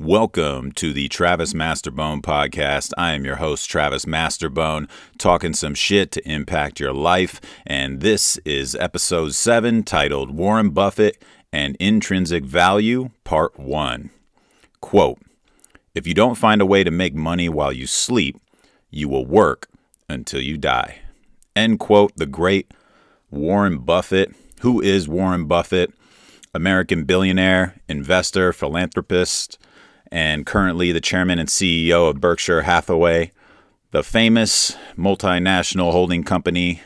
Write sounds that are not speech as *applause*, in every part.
Welcome to the Travis Masterbone podcast. I am your host, Travis Masterbone, talking some shit to impact your life. And this is episode seven titled Warren Buffett and Intrinsic Value, Part One. Quote If you don't find a way to make money while you sleep, you will work until you die. End quote. The great Warren Buffett. Who is Warren Buffett? American billionaire, investor, philanthropist and currently the chairman and CEO of Berkshire Hathaway, the famous multinational holding company.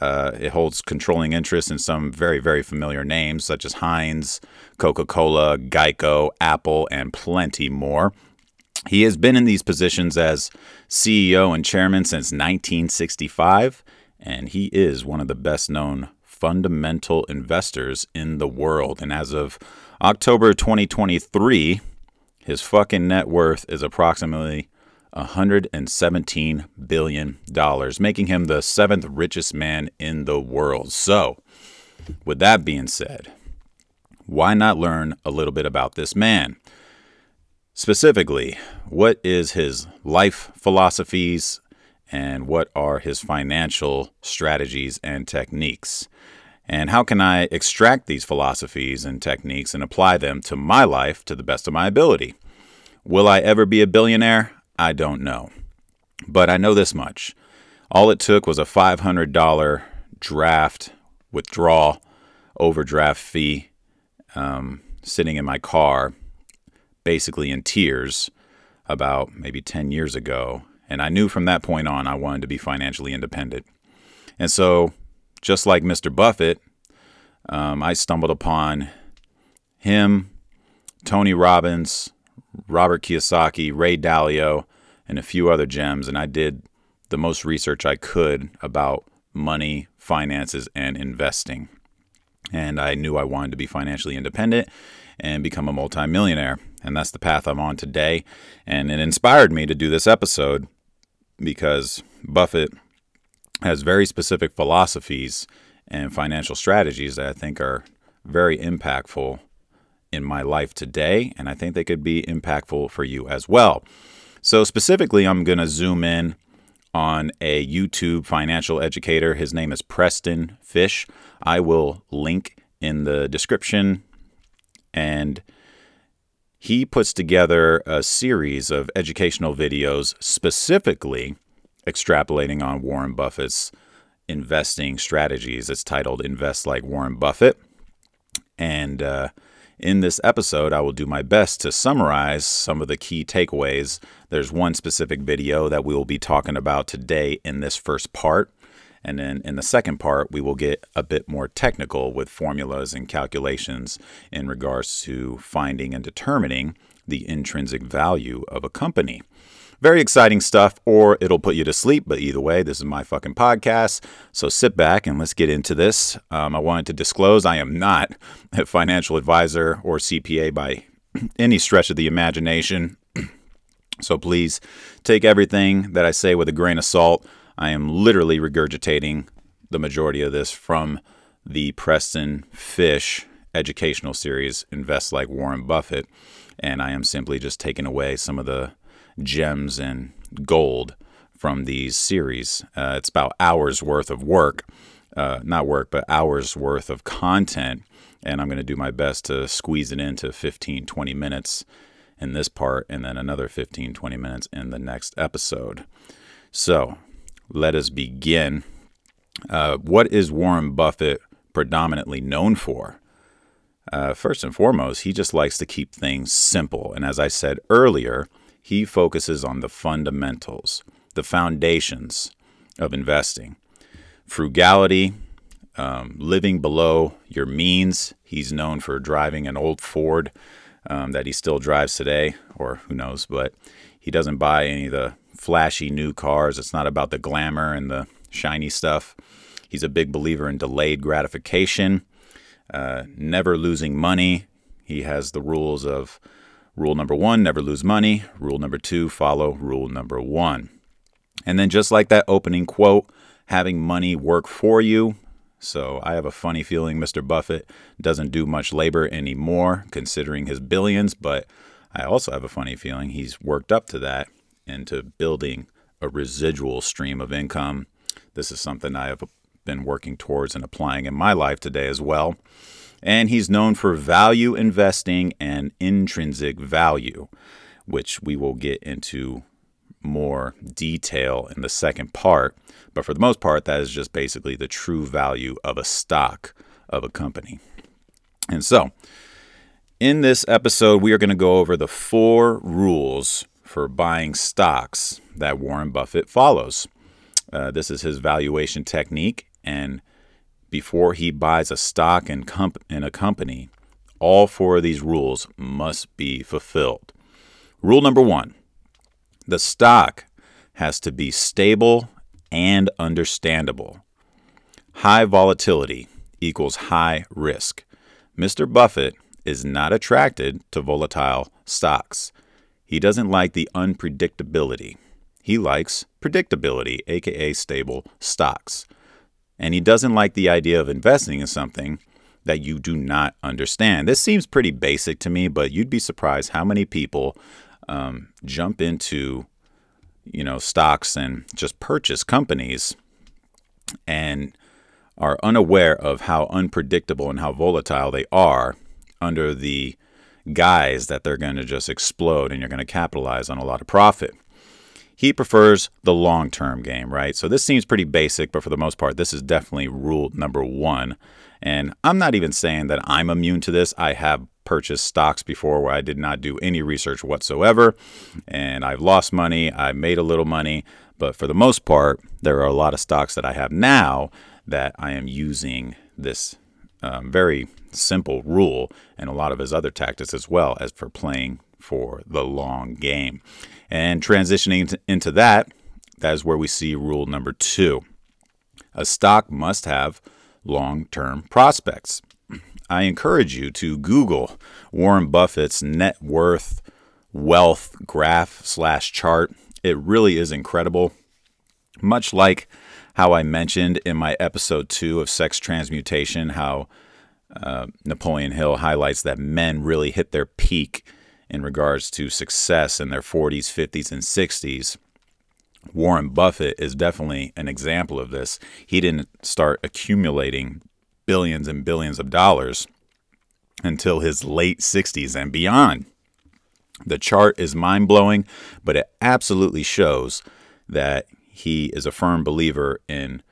Uh, it holds controlling interest in some very, very familiar names such as Heinz, Coca Cola, Geico, Apple, and plenty more. He has been in these positions as CEO and chairman since 1965, and he is one of the best known fundamental investors in the world. And as of October 2023, his fucking net worth is approximately $117 billion, making him the seventh richest man in the world. So, with that being said, why not learn a little bit about this man? Specifically, what is his life philosophies and what are his financial strategies and techniques? And how can I extract these philosophies and techniques and apply them to my life to the best of my ability? Will I ever be a billionaire? I don't know. But I know this much. All it took was a $500 draft withdrawal overdraft fee um, sitting in my car, basically in tears, about maybe 10 years ago. And I knew from that point on I wanted to be financially independent. And so just like Mr. Buffett, um, I stumbled upon him, Tony Robbins, Robert Kiyosaki, Ray Dalio, and a few other gems. And I did the most research I could about money, finances, and investing. And I knew I wanted to be financially independent and become a multimillionaire. And that's the path I'm on today. And it inspired me to do this episode because Buffett has very specific philosophies and financial strategies that I think are very impactful in my life today, and I think they could be impactful for you as well. So, specifically, I'm going to zoom in on a YouTube financial educator. His name is Preston Pysh. I will link in the description. And he puts together a series of educational videos specifically extrapolating on Warren Buffett's investing strategies. It's titled Invest Like Warren Buffett. And uh, in this episode, I will do my best to summarize some of the key takeaways. There's one specific video that we will be talking about today in this first part. And then in the second part, we will get a bit more technical with formulas and calculations in regards to finding and determining the intrinsic value of a company. Very exciting stuff, or it'll put you to sleep. But either way, this is my fucking podcast. So sit back and let's get into this. Um, I wanted to disclose I am not a financial advisor or CPA by *clears throat* any stretch of the imagination. *clears throat* so please take everything that I say with a grain of salt. I am literally regurgitating the majority of this from the Preston Pysh educational series, Invest Like Warren Buffett. And I am simply just taking away some of the gems and gold from these series. Uh, it's about hours worth of work, uh, not work, but hours worth of content. And I'm going to do my best to squeeze it into 15, 20 minutes in this part, and then another 15, 20 minutes in the next episode. So let us begin. Uh, what is Warren Buffett predominantly known for? Uh, first and foremost, he just likes to keep things simple. And as I said earlier, he focuses on the fundamentals, the foundations of investing. Frugality, um, living below your means. He's known for driving an old Ford um, that he still drives today, or who knows, but he doesn't buy any of the flashy new cars. It's not about the glamour and the shiny stuff. He's a big believer in delayed gratification, uh, never losing money. He has the rules of Rule number one, never lose money. Rule number two, follow rule number one. And then, just like that opening quote, having money work for you. So, I have a funny feeling Mr. Buffett doesn't do much labor anymore, considering his billions, but I also have a funny feeling he's worked up to that into building a residual stream of income. This is something I have been working towards and applying in my life today as well. And he's known for value investing and intrinsic value, which we will get into more detail in the second part. But for the most part, that is just basically the true value of a stock of a company. And so, in this episode, we are going to go over the four rules for buying stocks that Warren Buffett follows. Uh, this is his valuation technique, and before he buys a stock in, comp- in a company, all four of these rules must be fulfilled. Rule number one the stock has to be stable and understandable. High volatility equals high risk. Mr. Buffett is not attracted to volatile stocks. He doesn't like the unpredictability. He likes predictability, aka stable stocks. And he doesn't like the idea of investing in something that you do not understand. This seems pretty basic to me, but you'd be surprised how many people um, jump into you know stocks and just purchase companies and are unaware of how unpredictable and how volatile they are under the guise that they're going to just explode and you're going to capitalize on a lot of profit. He prefers the long term game, right? So this seems pretty basic, but for the most part, this is definitely rule number one. And I'm not even saying that I'm immune to this. I have purchased stocks before where I did not do any research whatsoever, and I've lost money. I made a little money, but for the most part, there are a lot of stocks that I have now that I am using this um, very simple rule and a lot of his other tactics as well as for playing for the long game. And transitioning into that, that is where we see rule number two. A stock must have long term prospects. I encourage you to Google Warren Buffett's net worth wealth graph slash chart. It really is incredible. Much like how I mentioned in my episode two of Sex Transmutation, how uh, Napoleon Hill highlights that men really hit their peak in regards to success in their 40s, 50s, and 60s. Warren Buffett is definitely an example of this. He didn't start accumulating billions and billions of dollars until his late 60s and beyond. The chart is mind blowing, but it absolutely shows that he is a firm believer in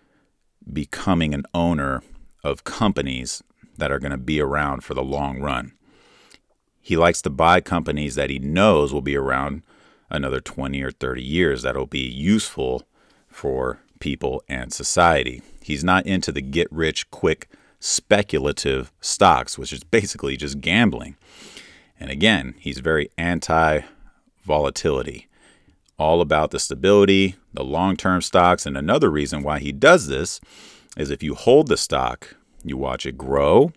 becoming an owner of companies that are going to be around for the long run. He likes to buy companies that he knows will be around another 20 or 30 years that'll be useful for people and society. He's not into the get rich quick speculative stocks, which is basically just gambling. And again, he's very anti volatility, all about the stability, the long term stocks. And another reason why he does this is if you hold the stock, you watch it grow,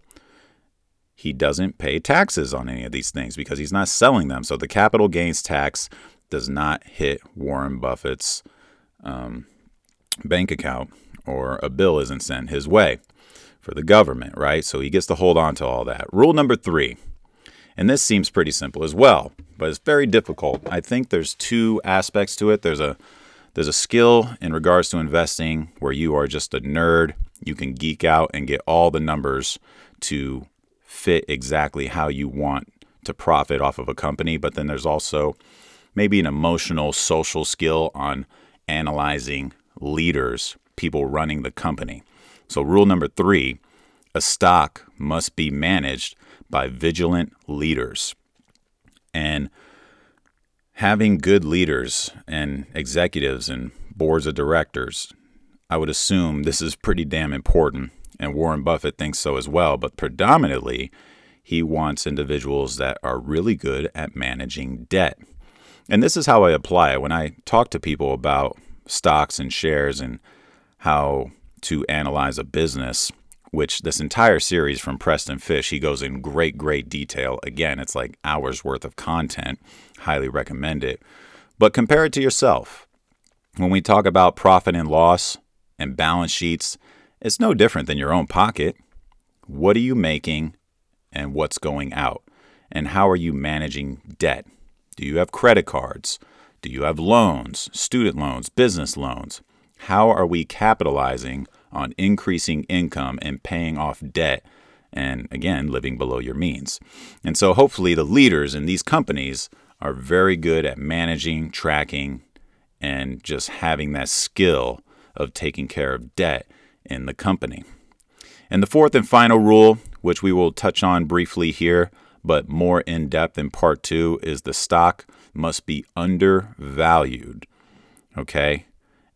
he doesn't pay taxes on any of these things because he's not selling them. So the capital gains tax does not hit Warren Buffett's um, bank account or a bill isn't sent his way for the government, right? So he gets to hold on to all that. Rule number three, and this seems pretty simple as well, but it's very difficult. I think there's two aspects to it. There's a there's a skill in regards to investing where you are just a nerd. You can geek out and get all the numbers to fit exactly how you want to profit off of a company. But then there's also maybe an emotional, social skill on analyzing leaders, people running the company. So, rule number three a stock must be managed by vigilant leaders. And having good leaders and executives and boards of directors, I would assume this is pretty damn important. And Warren Buffett thinks so as well. But predominantly, he wants individuals that are really good at managing debt. And this is how I apply it when I talk to people about stocks and shares and how to analyze a business, which this entire series from Preston Pysh, he goes in great, great detail. Again, it's like hours worth of content. Highly recommend it. But compare it to yourself. When we talk about profit and loss and balance sheets, it's no different than your own pocket. What are you making and what's going out? And how are you managing debt? Do you have credit cards? Do you have loans, student loans, business loans? How are we capitalizing on increasing income and paying off debt and again, living below your means. And so hopefully the leaders in these companies are very good at managing, tracking, and just having that skill of taking care of debt in the company. And the fourth and final rule, which we will touch on briefly here, but more in depth in part two, is the stock must be undervalued. Okay?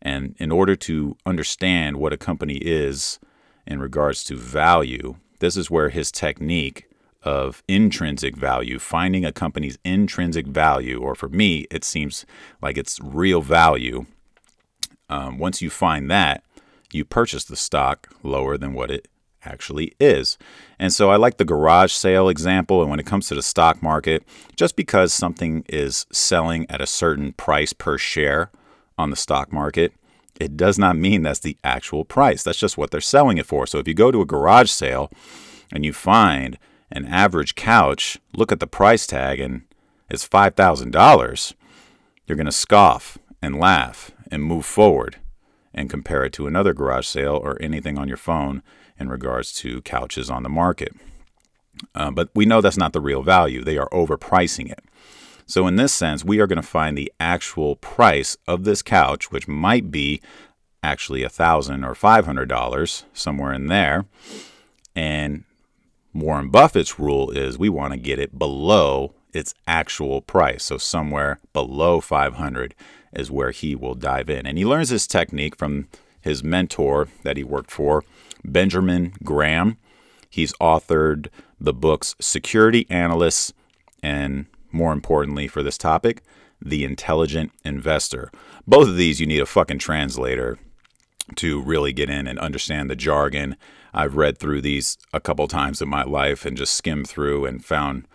And in order to understand what a company is in regards to value, this is where his technique of intrinsic value, finding a company's intrinsic value, or for me, it seems like it's real value. Um, once you find that, you purchase the stock lower than what it actually is. And so I like the garage sale example. And when it comes to the stock market, just because something is selling at a certain price per share on the stock market, it does not mean that's the actual price. That's just what they're selling it for. So if you go to a garage sale and you find an average couch, look at the price tag and it's $5,000, you're going to scoff and laugh and move forward and compare it to another garage sale or anything on your phone in regards to couches on the market. Uh, but we know that's not the real value. They are overpricing it. So, in this sense, we are going to find the actual price of this couch, which might be actually a thousand or five hundred dollars, somewhere in there. And Warren Buffett's rule is we want to get it below its actual price. So somewhere below 500 is where he will dive in. And he learns this technique from his mentor that he worked for, Benjamin Graham. He's authored the books Security Analysis and more importantly for this topic, The Intelligent Investor. Both of these, you need a fucking translator to really get in and understand the jargon. I've read through these a couple times in my life and just skimmed through and found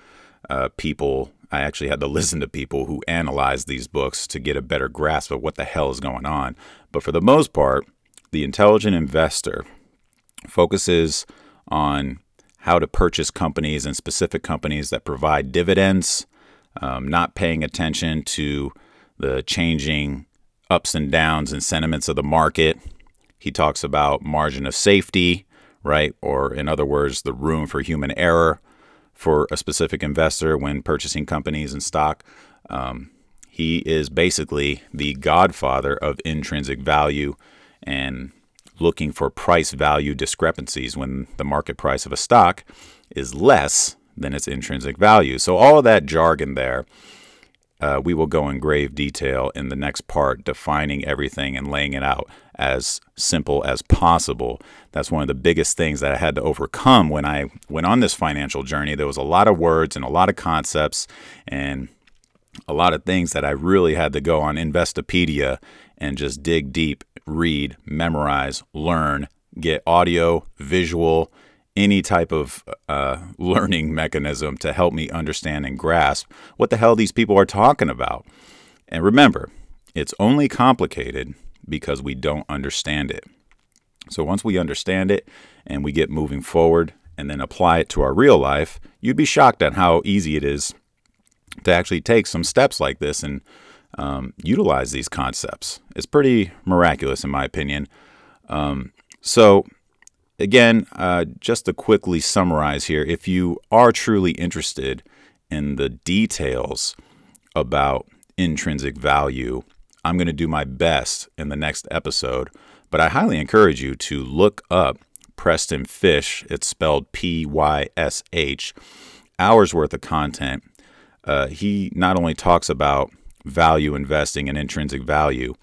uh, people. I actually had to *laughs* listen to people who analyzed these books to get a better grasp of what the hell is going on. But for the most part, The Intelligent Investor focuses on how to purchase companies and specific companies that provide dividends, um, not paying attention to the changing ups and downs and sentiments of the market. He talks about margin of safety, right? Or, in other words, the room for human error for a specific investor when purchasing companies and stock. Um, he is basically the godfather of intrinsic value and looking for price value discrepancies when the market price of a stock is less than its intrinsic value. So, all of that jargon there, uh, we will go in grave detail in the next part, defining everything and laying it out as simple as possible. That's one of the biggest things that I had to overcome when I went on this financial journey. There was a lot of words and a lot of concepts and a lot of things that I really had to go on Investopedia and just dig deep, read, memorize, learn, get audio, visual, any type of uh, learning mechanism to help me understand and grasp what the hell these people are talking about. And remember, it's only complicated because we don't understand it. So once we understand it and we get moving forward and then apply it to our real life, you'd be shocked at how easy it is to actually take some steps like this and um, utilize these concepts. It's pretty miraculous, in my opinion. Um, so again, uh, just to quickly summarize here, if you are truly interested in the details about intrinsic value, I'm going to do my best in the next episode. But I highly encourage you to look up Preston Pysh. It's spelled P Y S H. Hours worth of content. Uh, he not only talks about value investing and intrinsic value,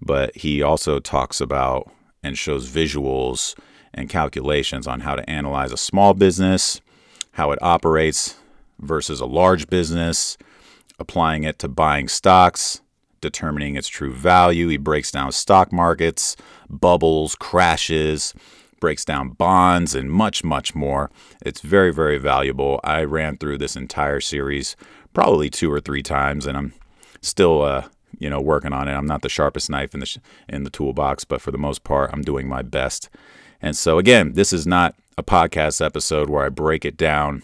but he also talks about and shows visuals and calculations on how to analyze a small business, how it operates versus a large business, applying it to buying stocks, determining its true value. He breaks down stock markets, bubbles, crashes, breaks down bonds, and much, much more. It's very, very valuable. I ran through this entire series probably two or three times, and I'm still, uh, you know, working on it. I'm not the sharpest knife in the sh- in the toolbox, but for the most part, I'm doing my best. And so, again, this is not a podcast episode where I break it down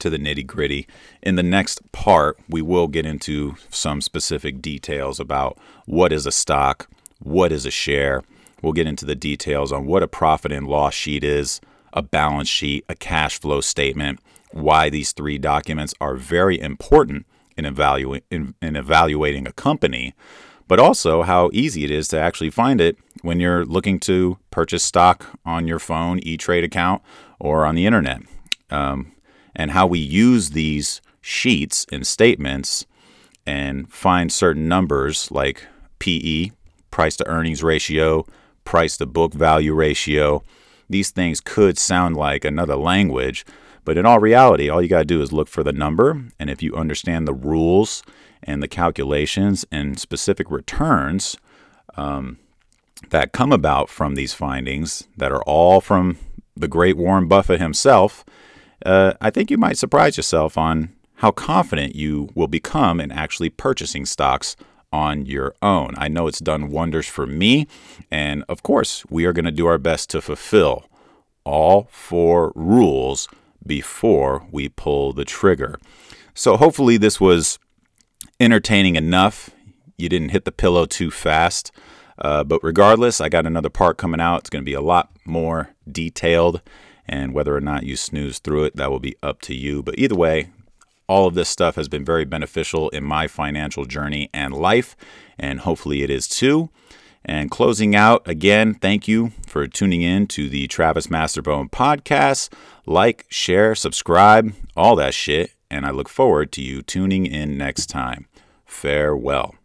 to the nitty gritty. In the next part, we will get into some specific details about what is a stock, what is a share. We'll get into the details on what a profit and loss sheet is, a balance sheet, a cash flow statement, why these three documents are very important in, evalu- in, in evaluating a company, but also how easy it is to actually find it when you're looking to purchase stock on your phone, E Trade account, or on the internet. Um, and how we use these sheets and statements and find certain numbers like PE, price to earnings ratio, price to book value ratio. These things could sound like another language, but in all reality, all you got to do is look for the number. And if you understand the rules and the calculations and specific returns um, that come about from these findings, that are all from the great Warren Buffett himself, uh, I think you might surprise yourself on how confident you will become in actually purchasing stocks on your own. I know it's done wonders for me. And of course, we are going to do our best to fulfill all four rules before we pull the trigger. So hopefully, this was entertaining enough. You didn't hit the pillow too fast. Uh, but regardless, I got another part coming out. It's going to be a lot more detailed. And whether or not you snooze through it, that will be up to you. But either way, all of this stuff has been very beneficial in my financial journey and life. And hopefully it is too. And closing out, again, thank you for tuning in to the Travis Masterbone podcast. Like, share, subscribe, all that shit. And I look forward to you tuning in next time. Farewell.